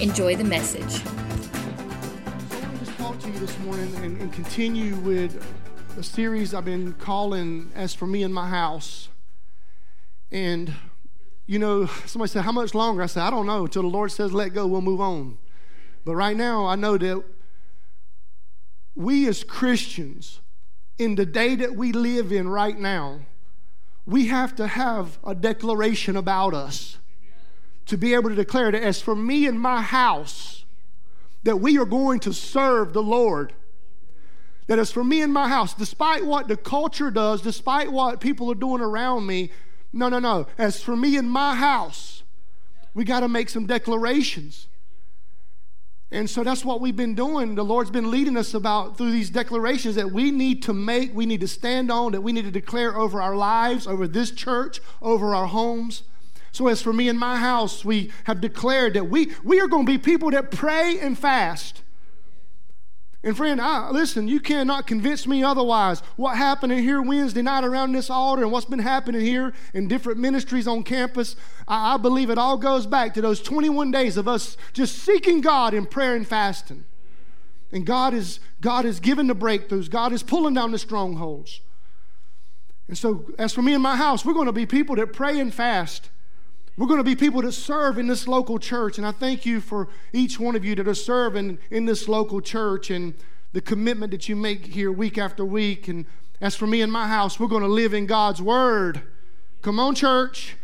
Enjoy the message. So I want to just talk to you this morning and, and continue with a series I've been calling As for Me and My House. And, you know, somebody said, How much longer? I said, I don't know. Until the Lord says, Let go, we'll move on. But right now, I know that we as Christians, in the day that we live in right now, we have to have a declaration about us to be able to declare that as for me and my house, that we are going to serve the Lord. That as for me and my house, despite what the culture does, despite what people are doing around me, no, no, no. As for me and my house, we got to make some declarations. And so that's what we've been doing. The Lord's been leading us about through these declarations that we need to make, we need to stand on, that we need to declare over our lives, over this church, over our homes. So, as for me and my house, we have declared that we, we are going to be people that pray and fast. And friend, I, listen, you cannot convince me otherwise. What happened here Wednesday night around this altar and what's been happening here in different ministries on campus, I, I believe it all goes back to those 21 days of us just seeking God in prayer and fasting. And God is, God is giving the breakthroughs. God is pulling down the strongholds. And so, as for me and my house, we're going to be people that pray and fast. We're going to be people that serve in this local church. And I thank you for each one of you that are serving in this local church and the commitment that you make here week after week. And as for me and my house, we're going to live in God's Word. Come on, church.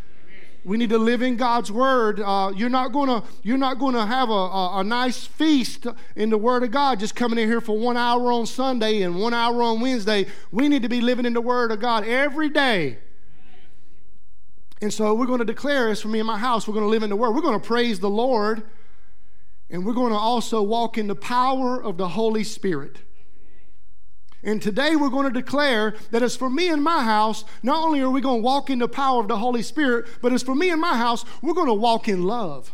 We need to live in God's word. Uh, you're not gonna you're not gonna have a, a, a, nice feast in the Word of God just coming in here for one hour on Sunday and one hour on Wednesday. We need to be living in the Word of God every day. And so we're going to declare as for me and my house, we're going to live in the Word. We're going to praise the Lord, and we're going to also walk in the power of the Holy Spirit. And today we're going to declare that as for me and my house, not only are we going to walk in the power of the Holy Spirit, but as for me and my house, we're going to walk in love.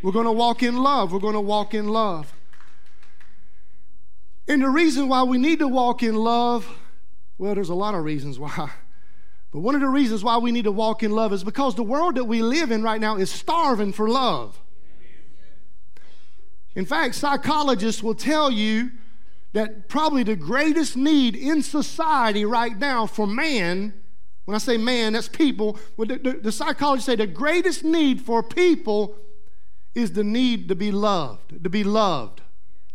We're going to walk in love. We're going to walk in love. And the reason why we need to walk in love, well, there's a lot of reasons why. But one of the reasons why we need to walk in love is because the world that we live in right now is starving for love. In fact, psychologists will tell you that probably the greatest need in society right now for man, when I say man, that's people, the, the, the psychologists say the greatest need for people is the need to be loved, to be loved,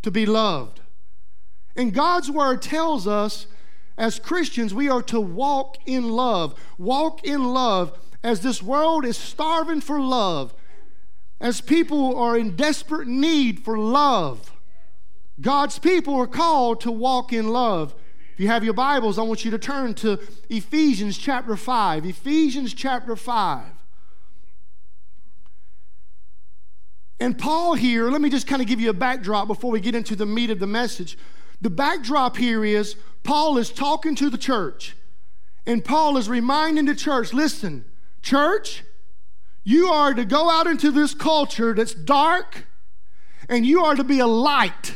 to be loved. And God's word tells us as Christians, we are to walk in love. Walk in love as this world is starving for love, as people are in desperate need for love. God's people are called to walk in love. If you have your Bibles, I want you to turn to Ephesians chapter 5. Ephesians chapter 5. And Paul here, let me just kind of give you a backdrop before we get into the meat of the message. The backdrop here is Paul is talking to the church, and Paul is reminding the church listen, church, you are to go out into this culture that's dark, and you are to be a light.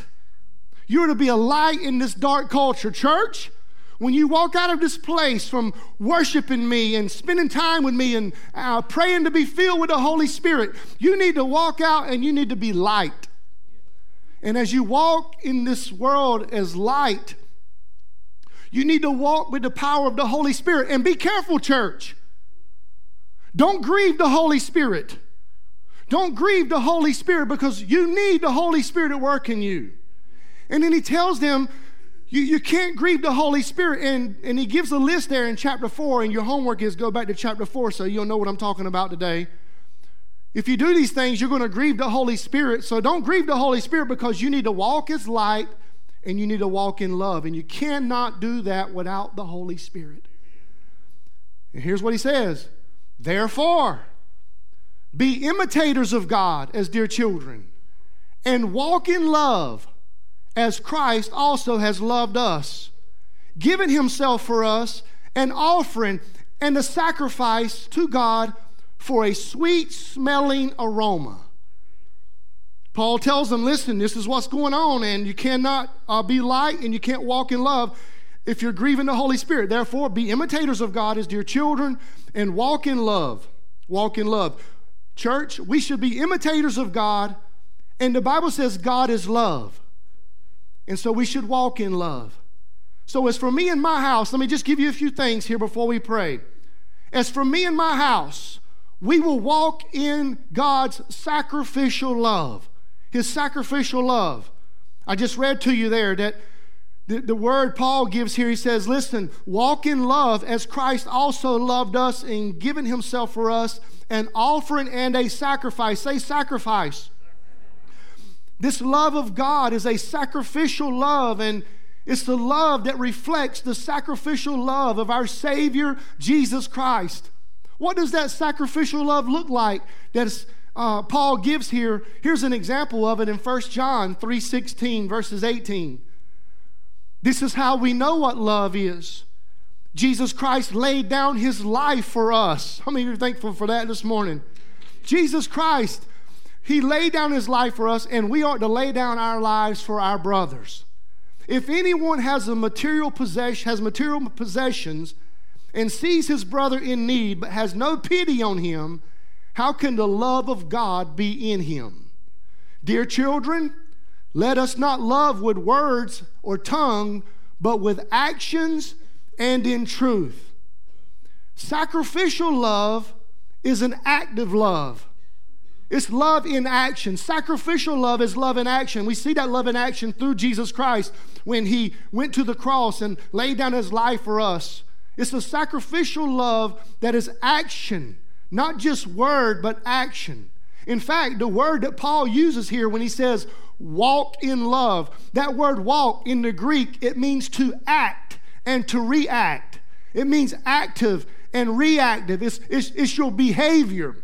You're to be a light in this dark culture. Church, when you walk out of this place from worshiping me and spending time with me and uh, praying to be filled with the Holy Spirit, you need to walk out and you need to be light. And as you walk in this world as light, you need to walk with the power of the Holy Spirit. And be careful, church. Don't grieve the Holy Spirit. Don't grieve the Holy Spirit because you need the Holy Spirit at work in you. And then he tells them, you, you can't grieve the Holy Spirit. And, and he gives a list there in chapter 4, and your homework is go back to chapter 4 so you'll know what I'm talking about today. If you do these things, you're going to grieve the Holy Spirit. So don't grieve the Holy Spirit because you need to walk as light and you need to walk in love. And you cannot do that without the Holy Spirit. And here's what he says Therefore, be imitators of God as dear children, and walk in love as Christ also has loved us, giving himself for us, an offering and a sacrifice to God for a sweet smelling aroma. Paul tells them, listen, this is what's going on, and you cannot uh, be light and you can't walk in love if you're grieving the Holy Spirit. Therefore, be imitators of God as dear children and walk in love. Walk in love. Church, we should be imitators of God, and the Bible says God is love. And so we should walk in love. So, as for me and my house, let me just give you a few things here before we pray. As for me and my house, we will walk in God's sacrificial love, His sacrificial love. I just read to you there that the, the word Paul gives here, he says, Listen, walk in love as Christ also loved us and given Himself for us, an offering and a sacrifice. Say sacrifice. This love of God is a sacrificial love, and it's the love that reflects the sacrificial love of our Savior, Jesus Christ. What does that sacrificial love look like that uh, Paul gives here? Here's an example of it in 1 John 3.16, verses 18. This is how we know what love is. Jesus Christ laid down his life for us. How many of you are thankful for that this morning? Jesus Christ, he laid down his life for us, and we ought to lay down our lives for our brothers. If anyone has a material possession, has material possessions, and sees his brother in need but has no pity on him, how can the love of God be in him? Dear children, let us not love with words or tongue, but with actions and in truth. Sacrificial love is an active love. It's love in action. Sacrificial love is love in action. We see that love in action through Jesus Christ when he went to the cross and laid down his life for us. It's the sacrificial love that is action, not just word, but action. In fact, the word that Paul uses here when he says walk in love, that word walk in the Greek, it means to act and to react. It means active and reactive. It's, it's, it's your behavior.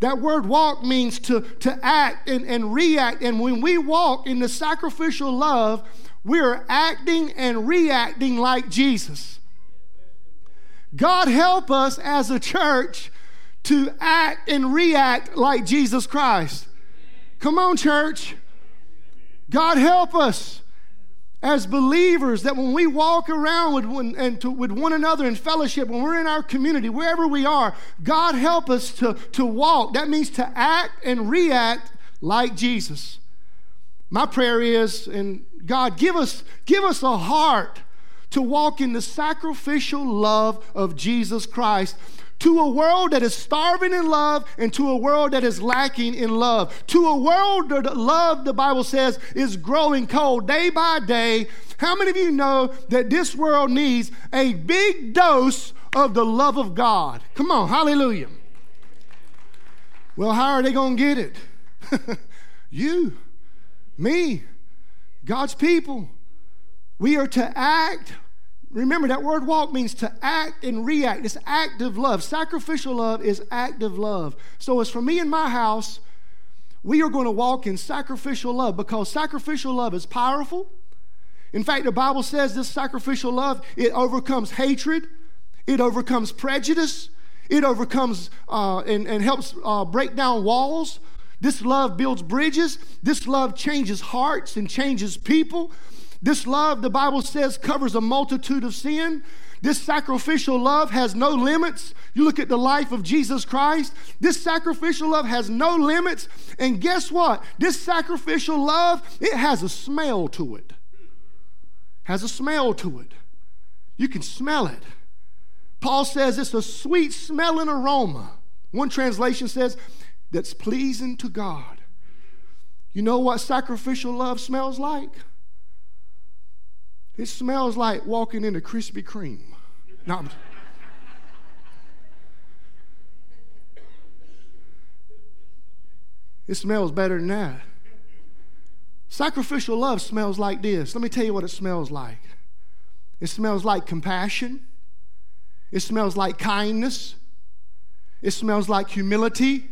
That word walk means to, to act and, and react. And when we walk in the sacrificial love, we are acting and reacting like Jesus. God help us as a church to act and react like Jesus Christ. Come on, church. God help us as believers that when we walk around with one, and to, with one another in fellowship, when we're in our community, wherever we are, God help us to, to walk. That means to act and react like Jesus. My prayer is, and God, give us, give us a heart to walk in the sacrificial love of Jesus Christ to a world that is starving in love and to a world that is lacking in love. To a world that love, the Bible says, is growing cold day by day. How many of you know that this world needs a big dose of the love of God? Come on, hallelujah. Well, how are they going to get it? you, me, God's people. We are to act Remember, that word walk means to act and react. It's active love. Sacrificial love is active love. So, as for me and my house, we are going to walk in sacrificial love because sacrificial love is powerful. In fact, the Bible says this sacrificial love, it overcomes hatred, it overcomes prejudice, it overcomes uh, and, and helps uh, break down walls. This love builds bridges. This love changes hearts and changes people. This love, the Bible says, covers a multitude of sin. This sacrificial love has no limits. You look at the life of Jesus Christ, this sacrificial love has no limits. And guess what? This sacrificial love, it has a smell to it. Has a smell to it. You can smell it. Paul says it's a sweet smelling aroma. One translation says that's pleasing to God. You know what sacrificial love smells like? It smells like walking into Krispy Kreme. No, it smells better than that. Sacrificial love smells like this. Let me tell you what it smells like. It smells like compassion. It smells like kindness. It smells like humility.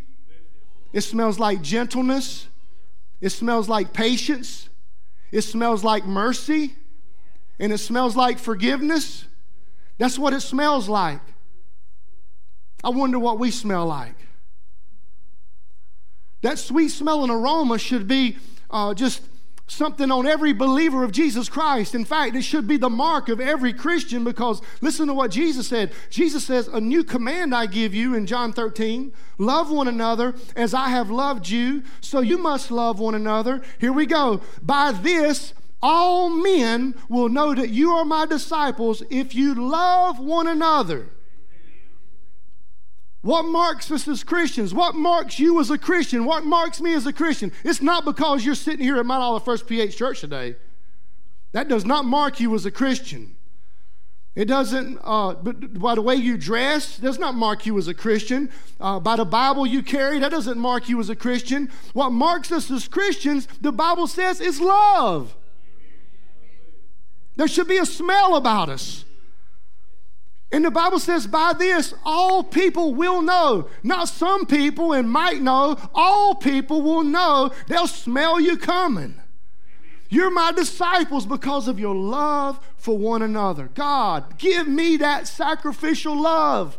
It smells like gentleness. It smells like patience. It smells like mercy. And it smells like forgiveness. That's what it smells like. I wonder what we smell like. That sweet smelling aroma should be uh, just something on every believer of Jesus Christ. In fact, it should be the mark of every Christian because listen to what Jesus said. Jesus says, A new command I give you in John 13 love one another as I have loved you, so you must love one another. Here we go. By this, all men will know that you are my disciples if you love one another. What marks us as Christians? What marks you as a Christian? What marks me as a Christian? It's not because you're sitting here at Mount Olive First PH Church today. That does not mark you as a Christian. It doesn't, uh, by the way you dress, does not mark you as a Christian. Uh, by the Bible you carry, that doesn't mark you as a Christian. What marks us as Christians, the Bible says, is love. There should be a smell about us. And the Bible says, by this, all people will know. Not some people and might know, all people will know. They'll smell you coming. You're my disciples because of your love for one another. God, give me that sacrificial love.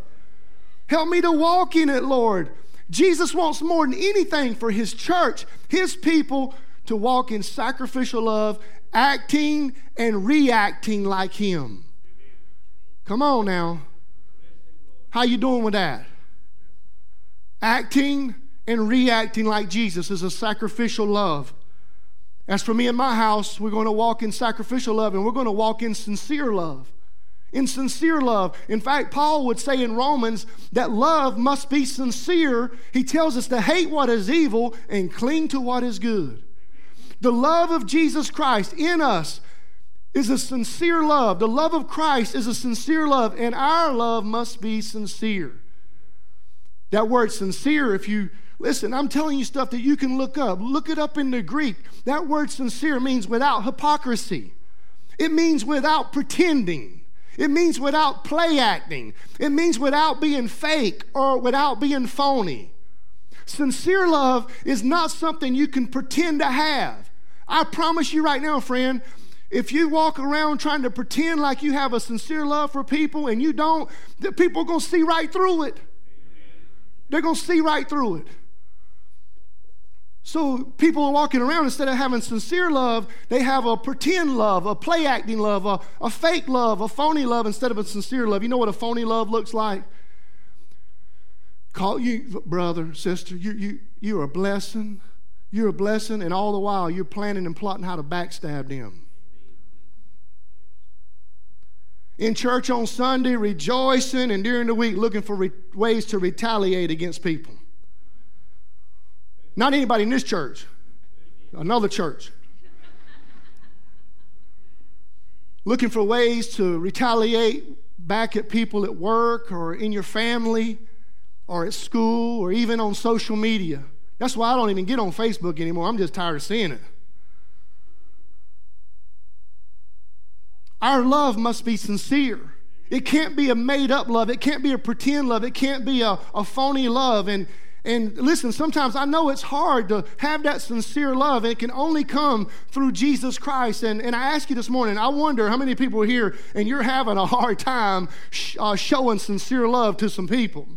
Help me to walk in it, Lord. Jesus wants more than anything for his church, his people, to walk in sacrificial love, acting and reacting like him. Come on now. How you doing with that? Acting and reacting like Jesus is a sacrificial love. As for me and my house, we're going to walk in sacrificial love and we're going to walk in sincere love. In sincere love. In fact, Paul would say in Romans that love must be sincere. He tells us to hate what is evil and cling to what is good. The love of Jesus Christ in us is a sincere love. The love of Christ is a sincere love, and our love must be sincere. That word sincere, if you listen, I'm telling you stuff that you can look up. Look it up in the Greek. That word sincere means without hypocrisy, it means without pretending. It means without play acting. It means without being fake or without being phony. Sincere love is not something you can pretend to have. I promise you right now, friend, if you walk around trying to pretend like you have a sincere love for people and you don't, the people are going to see right through it. They're going to see right through it. So people are walking around instead of having sincere love, they have a pretend love, a play acting love, a, a fake love, a phony love instead of a sincere love. You know what a phony love looks like? Call you, brother, sister, you, you, you're a blessing. You're a blessing, and all the while you're planning and plotting how to backstab them. in church on Sunday, rejoicing, and during the week looking for re- ways to retaliate against people. Not anybody in this church, another church. looking for ways to retaliate back at people at work or in your family or at school or even on social media. That's why I don't even get on Facebook anymore. I'm just tired of seeing it. Our love must be sincere. It can't be a made up love. It can't be a pretend love. It can't be a, a phony love. And, and listen, sometimes I know it's hard to have that sincere love. It can only come through Jesus Christ. And, and I ask you this morning, I wonder how many people are here and you're having a hard time sh- uh, showing sincere love to some people.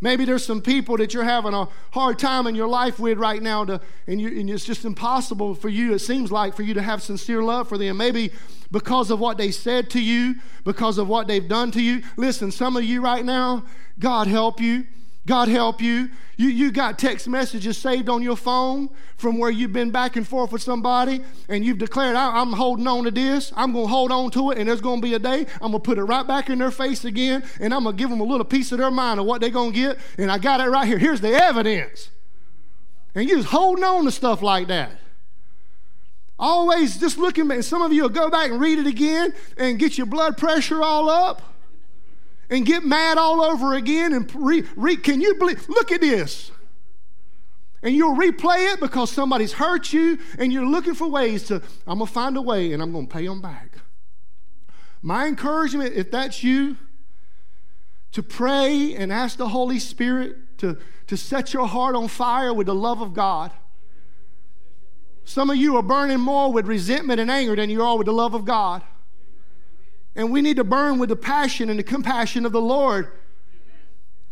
Maybe there's some people that you're having a hard time in your life with right now, to, and, you, and it's just impossible for you, it seems like, for you to have sincere love for them. Maybe because of what they said to you, because of what they've done to you. Listen, some of you right now, God help you. God help you. You, you got text messages saved on your phone from where you've been back and forth with somebody, and you've declared, I'm holding on to this. I'm going to hold on to it, and there's going to be a day I'm going to put it right back in their face again, and I'm going to give them a little piece of their mind of what they're going to get. And I got it right here. Here's the evidence. And you're just holding on to stuff like that. Always just looking, and some of you will go back and read it again and get your blood pressure all up and get mad all over again and re, re, can you believe look at this. And you'll replay it because somebody's hurt you and you're looking for ways to i'm going to find a way and i'm going to pay them back. My encouragement if that's you to pray and ask the holy spirit to, to set your heart on fire with the love of god. Some of you are burning more with resentment and anger than you are with the love of God. And we need to burn with the passion and the compassion of the Lord.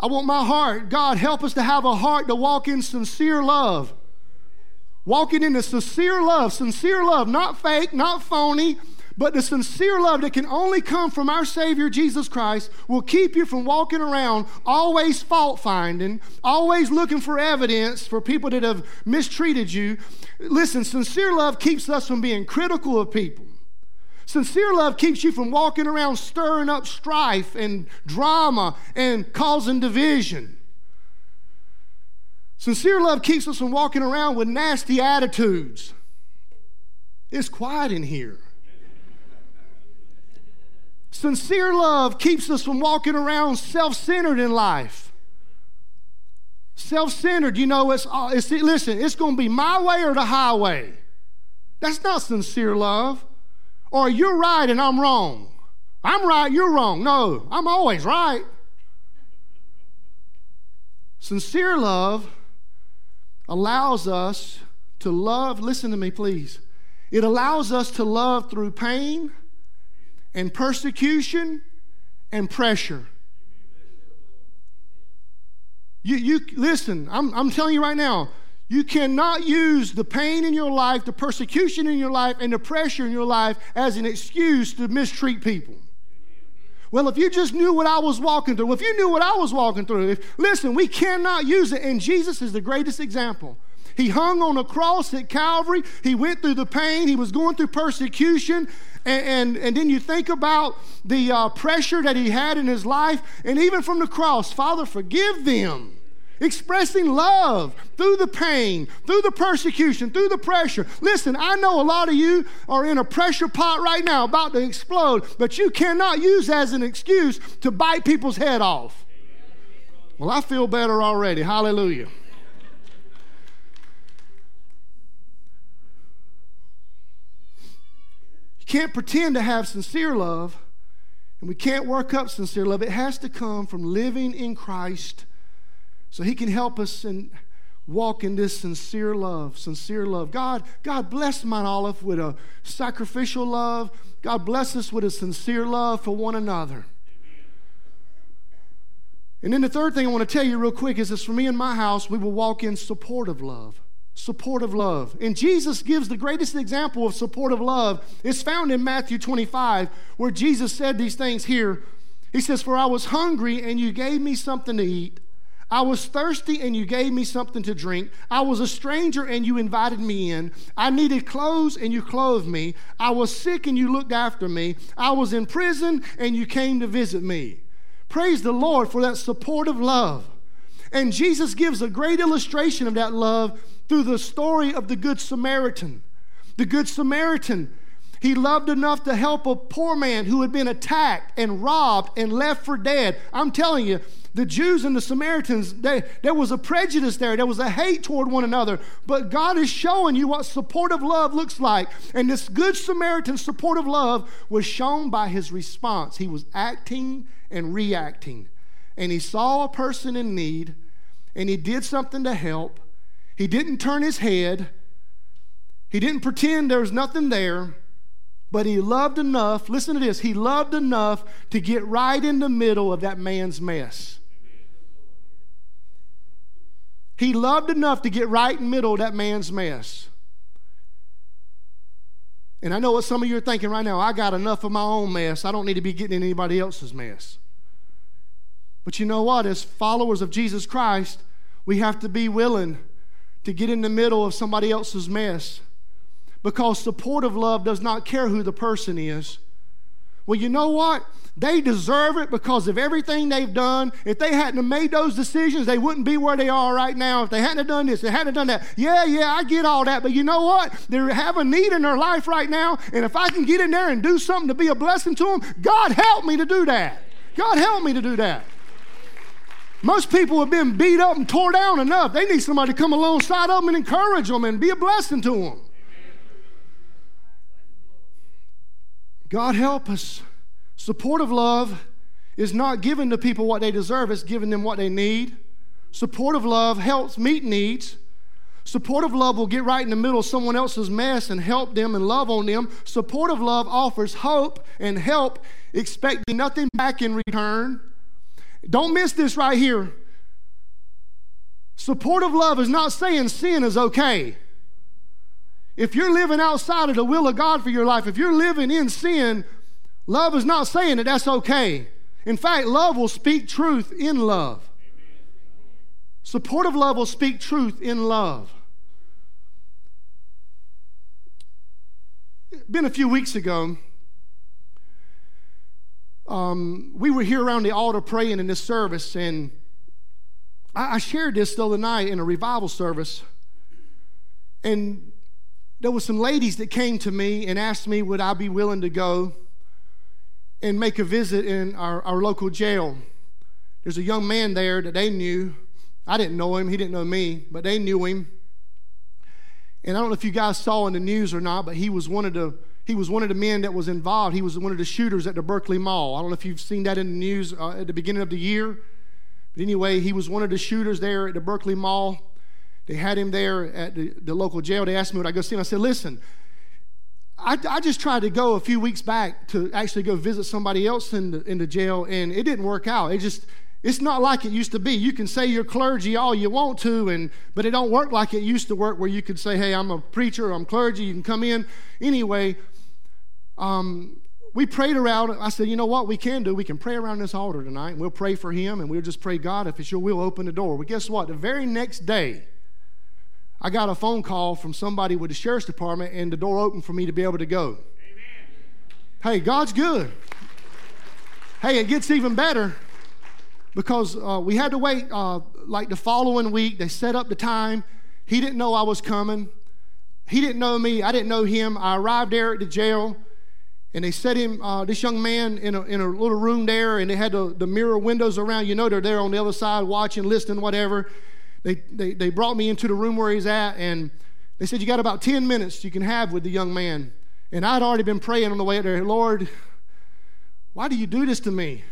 I want my heart, God, help us to have a heart to walk in sincere love. Walking in the sincere love, sincere love, not fake, not phony, but the sincere love that can only come from our Savior Jesus Christ will keep you from walking around always fault finding, always looking for evidence for people that have mistreated you. Listen, sincere love keeps us from being critical of people. Sincere love keeps you from walking around stirring up strife and drama and causing division. Sincere love keeps us from walking around with nasty attitudes. It's quiet in here. Sincere love keeps us from walking around self centered in life. Self centered, you know, it's, uh, it's, listen, it's going to be my way or the highway. That's not sincere love. Or you're right and I'm wrong. I'm right, you're wrong. No, I'm always right. Sincere love allows us to love, listen to me, please. It allows us to love through pain and persecution and pressure. You, you listen, I'm, I'm telling you right now, you cannot use the pain in your life, the persecution in your life, and the pressure in your life as an excuse to mistreat people. Well, if you just knew what I was walking through, if you knew what I was walking through, if, listen, we cannot use it. And Jesus is the greatest example. He hung on a cross at Calvary. He went through the pain. He was going through persecution. And, and, and then you think about the uh, pressure that he had in his life. And even from the cross, Father, forgive them. Expressing love through the pain, through the persecution, through the pressure. Listen, I know a lot of you are in a pressure pot right now about to explode, but you cannot use as an excuse to bite people's head off. Well, I feel better already. Hallelujah. You can't pretend to have sincere love, and we can't work up sincere love. It has to come from living in Christ so He can help us and walk in this sincere love, sincere love. God, God bless Mount Olive with a sacrificial love. God bless us with a sincere love for one another. And then the third thing I want to tell you real quick is this for me and my house, we will walk in supportive love supportive love. And Jesus gives the greatest example of supportive love. It's found in Matthew 25, where Jesus said these things here. He says, For I was hungry, and you gave me something to eat. I was thirsty, and you gave me something to drink. I was a stranger, and you invited me in. I needed clothes, and you clothed me. I was sick, and you looked after me. I was in prison, and you came to visit me. Praise the Lord for that supportive love. And Jesus gives a great illustration of that love through the story of the Good Samaritan. The Good Samaritan, he loved enough to help a poor man who had been attacked and robbed and left for dead. I'm telling you, the Jews and the Samaritans, they, there was a prejudice there. There was a hate toward one another. But God is showing you what supportive love looks like. And this Good Samaritan supportive love was shown by his response. He was acting and reacting. And he saw a person in need and he did something to help he didn't turn his head, he didn't pretend there was nothing there, but he loved enough. Listen to this he loved enough to get right in the middle of that man's mess. He loved enough to get right in the middle of that man's mess. And I know what some of you are thinking right now. I got enough of my own mess. I don't need to be getting in anybody else's mess. But you know what? As followers of Jesus Christ, we have to be willing to get in the middle of somebody else's mess because supportive love does not care who the person is. Well, you know what? They deserve it because of everything they've done. If they hadn't made those decisions, they wouldn't be where they are right now. If they hadn't done this, they hadn't done that. Yeah, yeah, I get all that. But you know what? They have a need in their life right now. And if I can get in there and do something to be a blessing to them, God help me to do that. God help me to do that. Most people have been beat up and tore down enough. They need somebody to come alongside of them and encourage them and be a blessing to them. God help us. Supportive love is not giving to people what they deserve, it's giving them what they need. Supportive love helps meet needs. Supportive love will get right in the middle of someone else's mess and help them and love on them. Supportive love offers hope and help, expecting nothing back in return. Don't miss this right here. Supportive love is not saying sin is okay. If you're living outside of the will of God for your life, if you're living in sin, love is not saying that that's okay. In fact, love will speak truth in love. Supportive love will speak truth in love. Been a few weeks ago, um, we were here around the altar praying in this service, and I, I shared this the other night in a revival service. And there were some ladies that came to me and asked me would I be willing to go and make a visit in our, our local jail. There's a young man there that they knew. I didn't know him, he didn't know me, but they knew him. And I don't know if you guys saw in the news or not, but he was one of the he was one of the men that was involved. He was one of the shooters at the Berkeley Mall. I don't know if you've seen that in the news uh, at the beginning of the year. But anyway, he was one of the shooters there at the Berkeley Mall. They had him there at the, the local jail. They asked me would I go see him. I said, listen, I, I, just tried to go a few weeks back to actually go visit somebody else in the, in the jail, and it didn't work out. It just it's not like it used to be. You can say you're clergy all you want to, and but it don't work like it used to work, where you could say, "Hey, I'm a preacher, I'm clergy, you can come in." Anyway, um, we prayed around. I said, "You know what? We can do. We can pray around this altar tonight. And we'll pray for him, and we'll just pray, God, if it's Your will, open the door." But guess what? The very next day I got a phone call from somebody with the sheriff's department, and the door opened for me to be able to go. Amen. Hey, God's good. Hey, it gets even better because uh, we had to wait uh, like the following week. They set up the time. He didn't know I was coming. He didn't know me. I didn't know him. I arrived there at the jail, and they set him, uh, this young man, in a, in a little room there, and they had the, the mirror windows around. You know, they're there on the other side watching, listening, whatever they, they, they brought me into the room where he's at, and they said, You got about 10 minutes you can have with the young man. And I'd already been praying on the way there, Lord, why do you do this to me?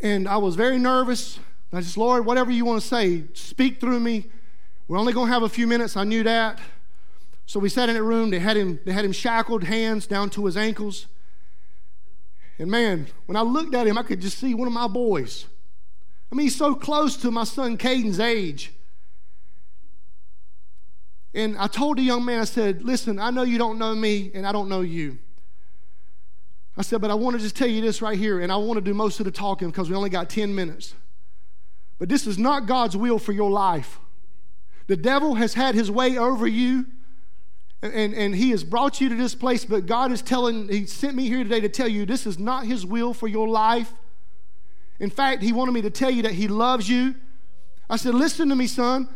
and I was very nervous. I just, Lord, whatever you want to say, speak through me. We're only going to have a few minutes. I knew that. So we sat in that room. They had him, they had him shackled, hands down to his ankles. And man, when I looked at him, I could just see one of my boys I mean, he's so close to my son Caden's age. And I told the young man, I said, Listen, I know you don't know me, and I don't know you. I said, But I want to just tell you this right here, and I want to do most of the talking because we only got 10 minutes. But this is not God's will for your life. The devil has had his way over you, and, and he has brought you to this place, but God is telling, He sent me here today to tell you this is not His will for your life. In fact, he wanted me to tell you that he loves you. I said, Listen to me, son.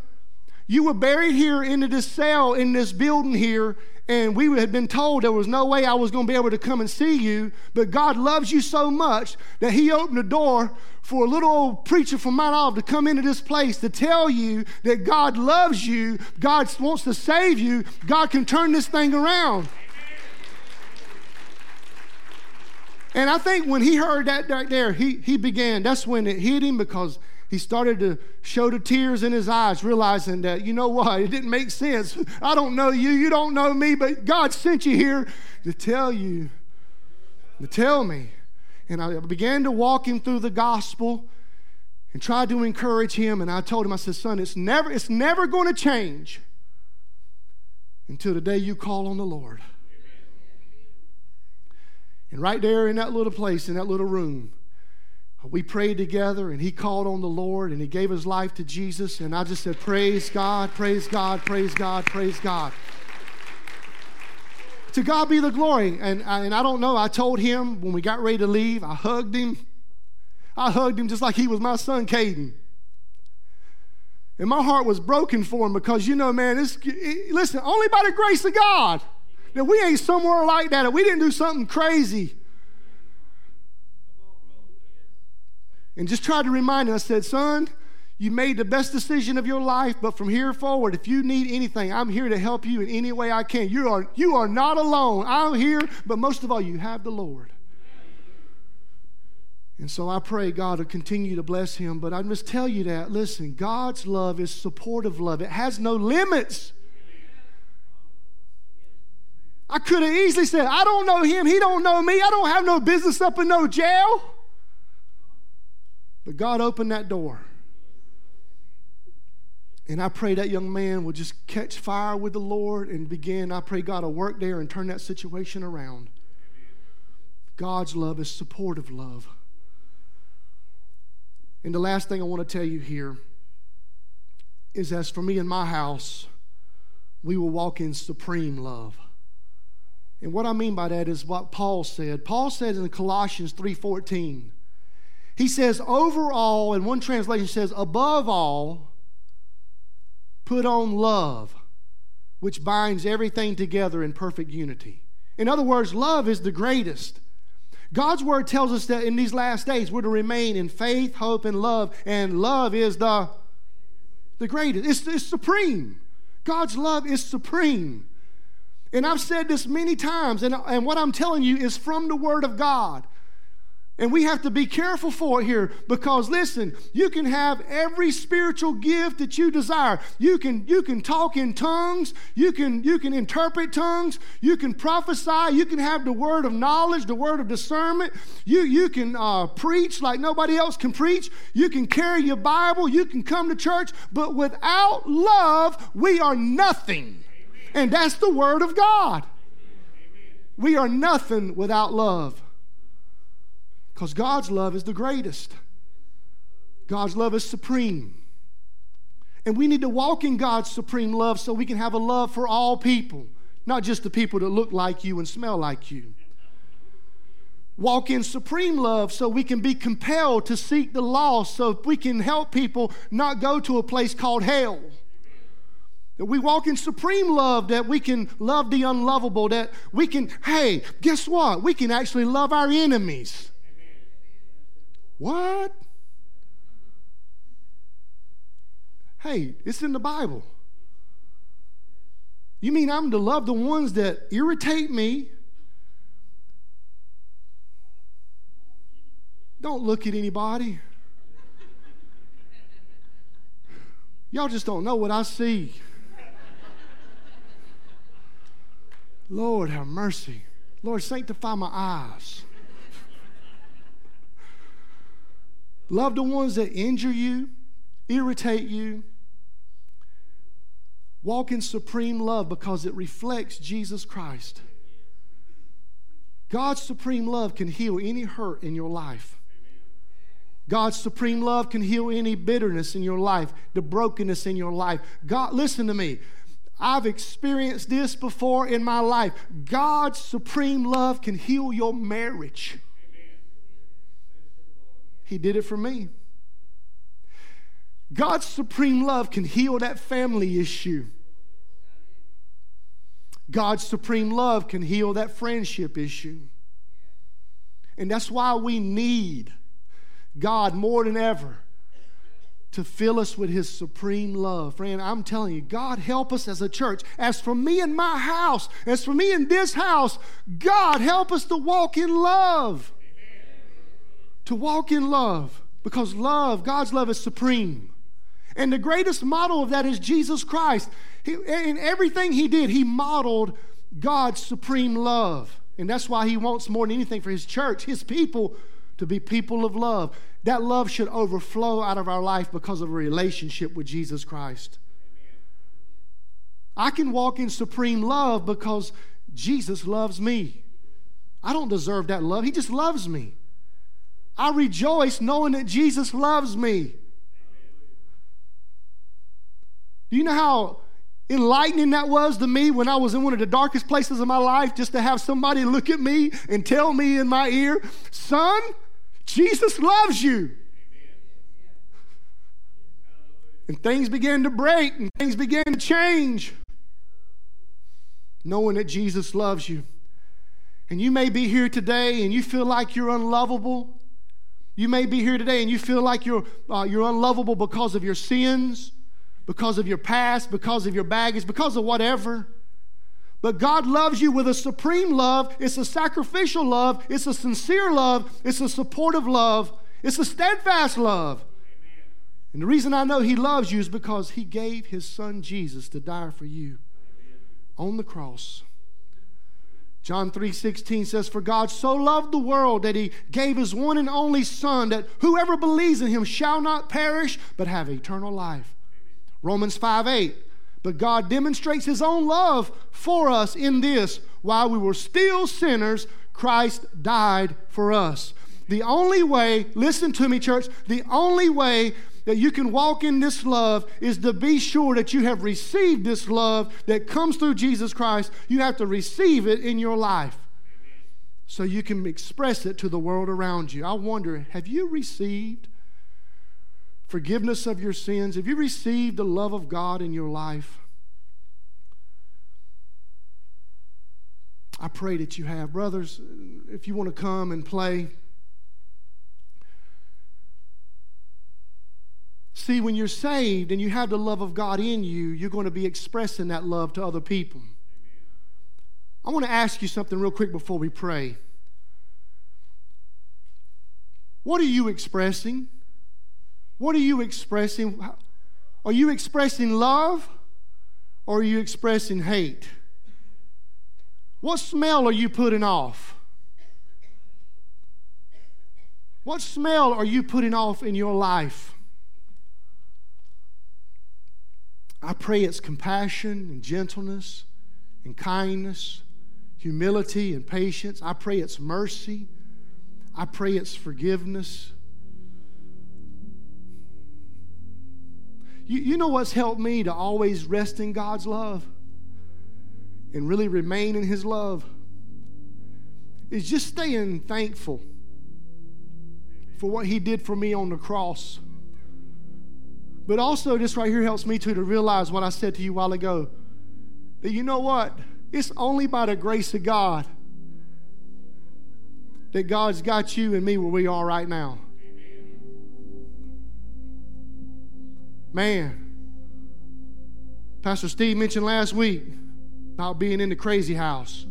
You were buried here into this cell in this building here, and we had been told there was no way I was going to be able to come and see you. But God loves you so much that He opened the door for a little old preacher from Mount Olive to come into this place to tell you that God loves you, God wants to save you, God can turn this thing around. And I think when he heard that right there, he, he began, that's when it hit him because he started to show the tears in his eyes, realizing that, you know what, it didn't make sense. I don't know you, you don't know me, but God sent you here to tell you, to tell me. And I began to walk him through the gospel and tried to encourage him. And I told him, I said, son, it's never, it's never going to change until the day you call on the Lord. And right there in that little place, in that little room, we prayed together and he called on the Lord and he gave his life to Jesus. And I just said, Praise God, praise God, praise God, praise God. to God be the glory. And, and I don't know, I told him when we got ready to leave, I hugged him. I hugged him just like he was my son, Caden. And my heart was broken for him because, you know, man, this, listen, only by the grace of God. That we ain't somewhere like that. If we didn't do something crazy. And just tried to remind him, I said, son, you made the best decision of your life, but from here forward, if you need anything, I'm here to help you in any way I can. You are, you are not alone. I'm here, but most of all, you have the Lord. And so I pray God will continue to bless him. But I must tell you that, listen, God's love is supportive love, it has no limits. I could have easily said, I don't know him, he don't know me, I don't have no business up in no jail. But God opened that door. And I pray that young man will just catch fire with the Lord and begin. I pray God will work there and turn that situation around. God's love is supportive love. And the last thing I want to tell you here is as for me and my house, we will walk in supreme love. And what I mean by that is what Paul said. Paul said in Colossians 3:14. He says overall and one translation says above all put on love which binds everything together in perfect unity. In other words, love is the greatest. God's word tells us that in these last days we're to remain in faith, hope, and love, and love is the, the greatest. It's, it's supreme. God's love is supreme. And I've said this many times, and, and what I'm telling you is from the Word of God. And we have to be careful for it here because listen, you can have every spiritual gift that you desire. You can you can talk in tongues, you can you can interpret tongues, you can prophesy, you can have the word of knowledge, the word of discernment. You you can uh, preach like nobody else can preach. You can carry your Bible, you can come to church, but without love, we are nothing. And that's the word of God. We are nothing without love. Because God's love is the greatest, God's love is supreme. And we need to walk in God's supreme love so we can have a love for all people, not just the people that look like you and smell like you. Walk in supreme love so we can be compelled to seek the lost, so we can help people not go to a place called hell. That we walk in supreme love, that we can love the unlovable, that we can, hey, guess what? We can actually love our enemies. What? Hey, it's in the Bible. You mean I'm to love the ones that irritate me? Don't look at anybody. Y'all just don't know what I see. Lord, have mercy. Lord, sanctify my eyes. Love the ones that injure you, irritate you. Walk in supreme love because it reflects Jesus Christ. God's supreme love can heal any hurt in your life. God's supreme love can heal any bitterness in your life, the brokenness in your life. God, listen to me. I've experienced this before in my life. God's supreme love can heal your marriage. He did it for me. God's supreme love can heal that family issue. God's supreme love can heal that friendship issue. And that's why we need God more than ever to fill us with His supreme love. Friend, I'm telling you, God help us as a church. As for me and my house, as for me in this house, God help us to walk in love to walk in love because love, God's love is supreme. And the greatest model of that is Jesus Christ. He, in everything he did, he modeled God's supreme love. And that's why he wants more than anything for his church, his people, to be people of love. That love should overflow out of our life because of a relationship with Jesus Christ. I can walk in supreme love because Jesus loves me. I don't deserve that love, he just loves me. I rejoice knowing that Jesus loves me. Do you know how enlightening that was to me when I was in one of the darkest places of my life just to have somebody look at me and tell me in my ear, Son, Jesus loves you. And things began to break and things began to change. Knowing that Jesus loves you. And you may be here today and you feel like you're unlovable. You may be here today and you feel like you're, uh, you're unlovable because of your sins, because of your past, because of your baggage, because of whatever. But God loves you with a supreme love. It's a sacrificial love. It's a sincere love. It's a supportive love. It's a steadfast love. And the reason I know He loves you is because He gave His Son Jesus to die for you on the cross. John 3:16 says for God so loved the world that he gave his one and only son that whoever believes in him shall not perish but have eternal life. Romans 5:8 but God demonstrates his own love for us in this while we were still sinners Christ died for us. The only way, listen to me church, the only way that you can walk in this love is to be sure that you have received this love that comes through Jesus Christ. You have to receive it in your life so you can express it to the world around you. I wonder, have you received forgiveness of your sins? Have you received the love of God in your life? I pray that you have. Brothers, if you want to come and play, See, when you're saved and you have the love of God in you, you're going to be expressing that love to other people. I want to ask you something real quick before we pray. What are you expressing? What are you expressing? Are you expressing love or are you expressing hate? What smell are you putting off? What smell are you putting off in your life? I pray it's compassion and gentleness and kindness, humility and patience. I pray it's mercy. I pray it's forgiveness. You, you know what's helped me to always rest in God's love and really remain in His love? Is just staying thankful for what He did for me on the cross. But also, this right here helps me too to realize what I said to you a while ago. That you know what? It's only by the grace of God that God's got you and me where we are right now. Man, Pastor Steve mentioned last week about being in the crazy house.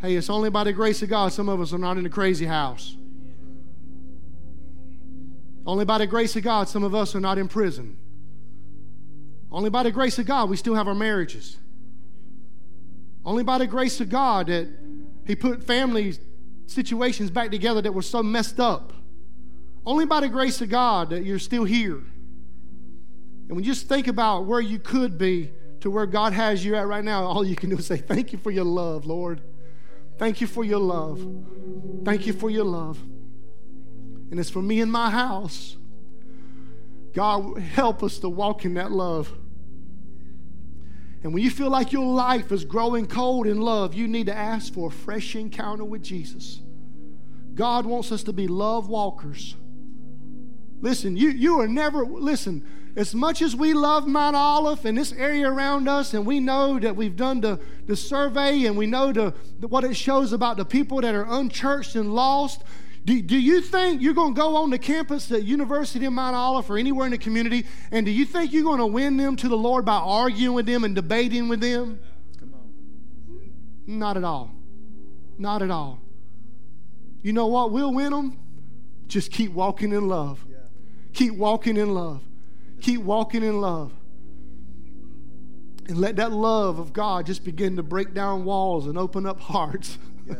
Hey, it's only by the grace of God some of us are not in the crazy house. Only by the grace of God, some of us are not in prison. Only by the grace of God, we still have our marriages. Only by the grace of God that He put family situations back together that were so messed up. Only by the grace of God that you're still here. And when you just think about where you could be to where God has you at right now, all you can do is say, Thank you for your love, Lord. Thank you for your love. Thank you for your love and it's for me and my house. God, help us to walk in that love. And when you feel like your life is growing cold in love, you need to ask for a fresh encounter with Jesus. God wants us to be love walkers. Listen, you, you are never, listen, as much as we love Mount Olive and this area around us, and we know that we've done the, the survey and we know the, the, what it shows about the people that are unchurched and lost, do, do you think you're going to go on the campus at University of Mount Olive or anywhere in the community, and do you think you're going to win them to the Lord by arguing with them and debating with them? Come on. Not at all. Not at all. You know what? We'll win them. Just keep walking in love. Yeah. Keep walking in love. Keep walking in love. And let that love of God just begin to break down walls and open up hearts. Yeah.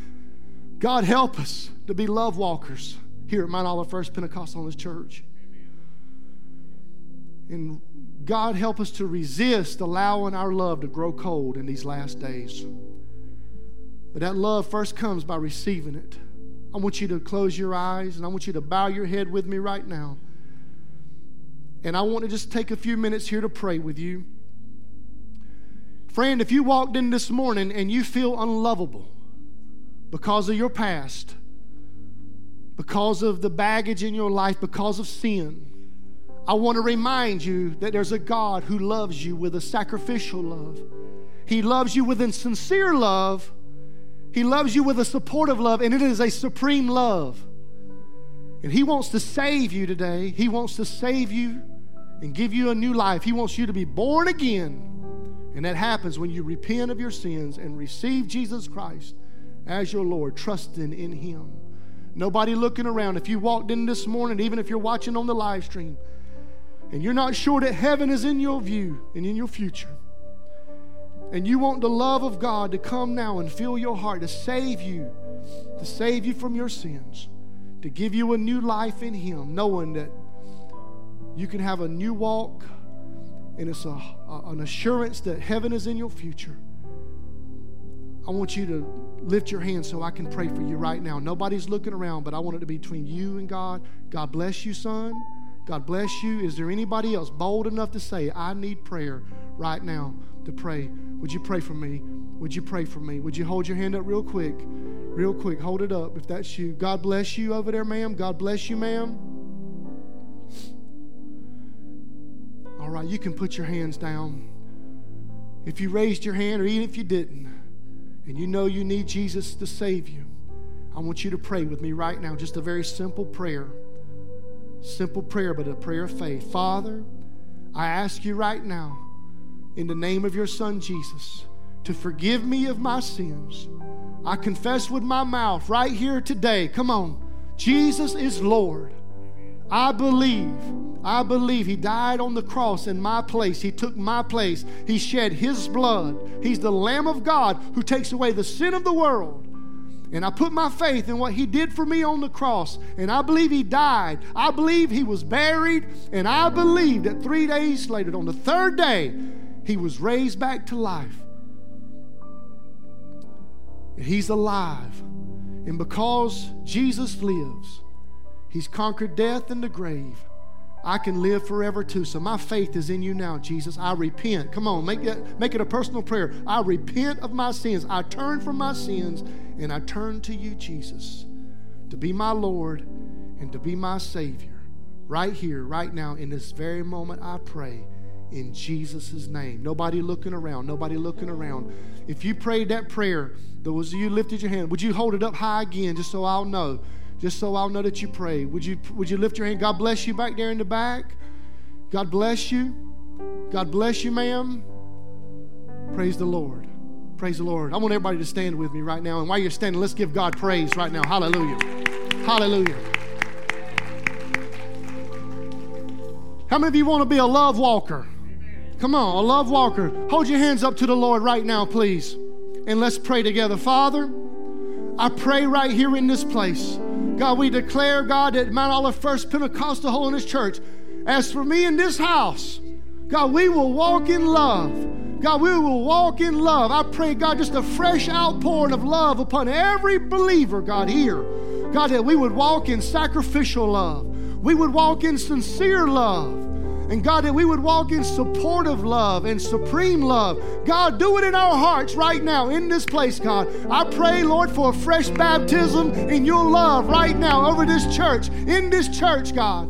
God help us to be love walkers here at Mount Olive First Pentecostal Church. And God help us to resist allowing our love to grow cold in these last days. But that love first comes by receiving it. I want you to close your eyes and I want you to bow your head with me right now. And I want to just take a few minutes here to pray with you. Friend, if you walked in this morning and you feel unlovable, because of your past, because of the baggage in your life, because of sin, I want to remind you that there's a God who loves you with a sacrificial love. He loves you with a sincere love. He loves you with a supportive love, and it is a supreme love. And He wants to save you today. He wants to save you and give you a new life. He wants you to be born again And that happens when you repent of your sins and receive Jesus Christ as your Lord, trusting in Him. Nobody looking around. If you walked in this morning, even if you're watching on the live stream, and you're not sure that heaven is in your view and in your future, and you want the love of God to come now and fill your heart to save you, to save you from your sins, to give you a new life in Him, knowing that you can have a new walk and it's a, a, an assurance that heaven is in your future. I want you to lift your hand so I can pray for you right now. Nobody's looking around, but I want it to be between you and God. God bless you, son. God bless you. Is there anybody else bold enough to say, I need prayer right now to pray? Would you pray for me? Would you pray for me? Would you hold your hand up real quick? Real quick. Hold it up if that's you. God bless you over there, ma'am. God bless you, ma'am. Right, you can put your hands down. If you raised your hand or even if you didn't, and you know you need Jesus to save you, I want you to pray with me right now. Just a very simple prayer. Simple prayer, but a prayer of faith. Father, I ask you right now, in the name of your Son Jesus, to forgive me of my sins. I confess with my mouth right here today. Come on. Jesus is Lord. I believe, I believe He died on the cross in my place. He took my place. He shed His blood. He's the Lamb of God who takes away the sin of the world. And I put my faith in what He did for me on the cross. And I believe He died. I believe He was buried. And I believe that three days later, on the third day, He was raised back to life. And He's alive. And because Jesus lives, He's conquered death and the grave. I can live forever too. So my faith is in you now, Jesus. I repent. Come on, make it, make it a personal prayer. I repent of my sins. I turn from my sins and I turn to you, Jesus, to be my Lord and to be my Savior. Right here, right now, in this very moment, I pray in Jesus' name. Nobody looking around. Nobody looking around. If you prayed that prayer, those of you lifted your hand, would you hold it up high again just so I'll know? Just so I'll know that you pray. Would you, would you lift your hand? God bless you back there in the back. God bless you. God bless you, ma'am. Praise the Lord. Praise the Lord. I want everybody to stand with me right now. And while you're standing, let's give God praise right now. Hallelujah. Hallelujah. How many of you want to be a love walker? Come on, a love walker. Hold your hands up to the Lord right now, please. And let's pray together. Father, I pray right here in this place. God, we declare, God, that Mount Olive First Pentecostal Holiness Church, as for me in this house, God, we will walk in love. God, we will walk in love. I pray, God, just a fresh outpouring of love upon every believer, God, here. God, that we would walk in sacrificial love. We would walk in sincere love. And God, that we would walk in supportive love and supreme love. God, do it in our hearts right now in this place, God. I pray, Lord, for a fresh baptism in your love right now over this church, in this church, God.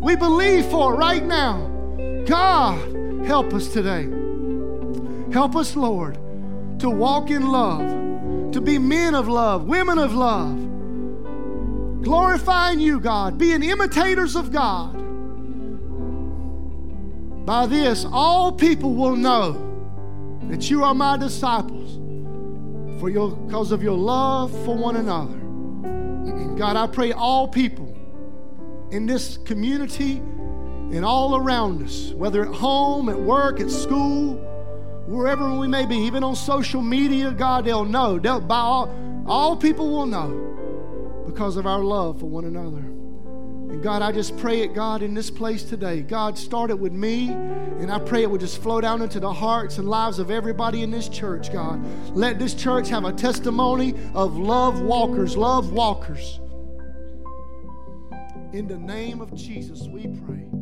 We believe for it right now. God, help us today. Help us, Lord, to walk in love, to be men of love, women of love, glorifying you, God, being imitators of God by this, all people will know that you are my disciples for your, because of your love for one another. God, I pray all people in this community and all around us, whether at home, at work, at school, wherever we may be, even on social media, God, they'll know. They'll, by all, all people will know because of our love for one another. And God, I just pray it, God, in this place today. God, start it with me, and I pray it would just flow down into the hearts and lives of everybody in this church, God. Let this church have a testimony of love walkers, love walkers. In the name of Jesus, we pray.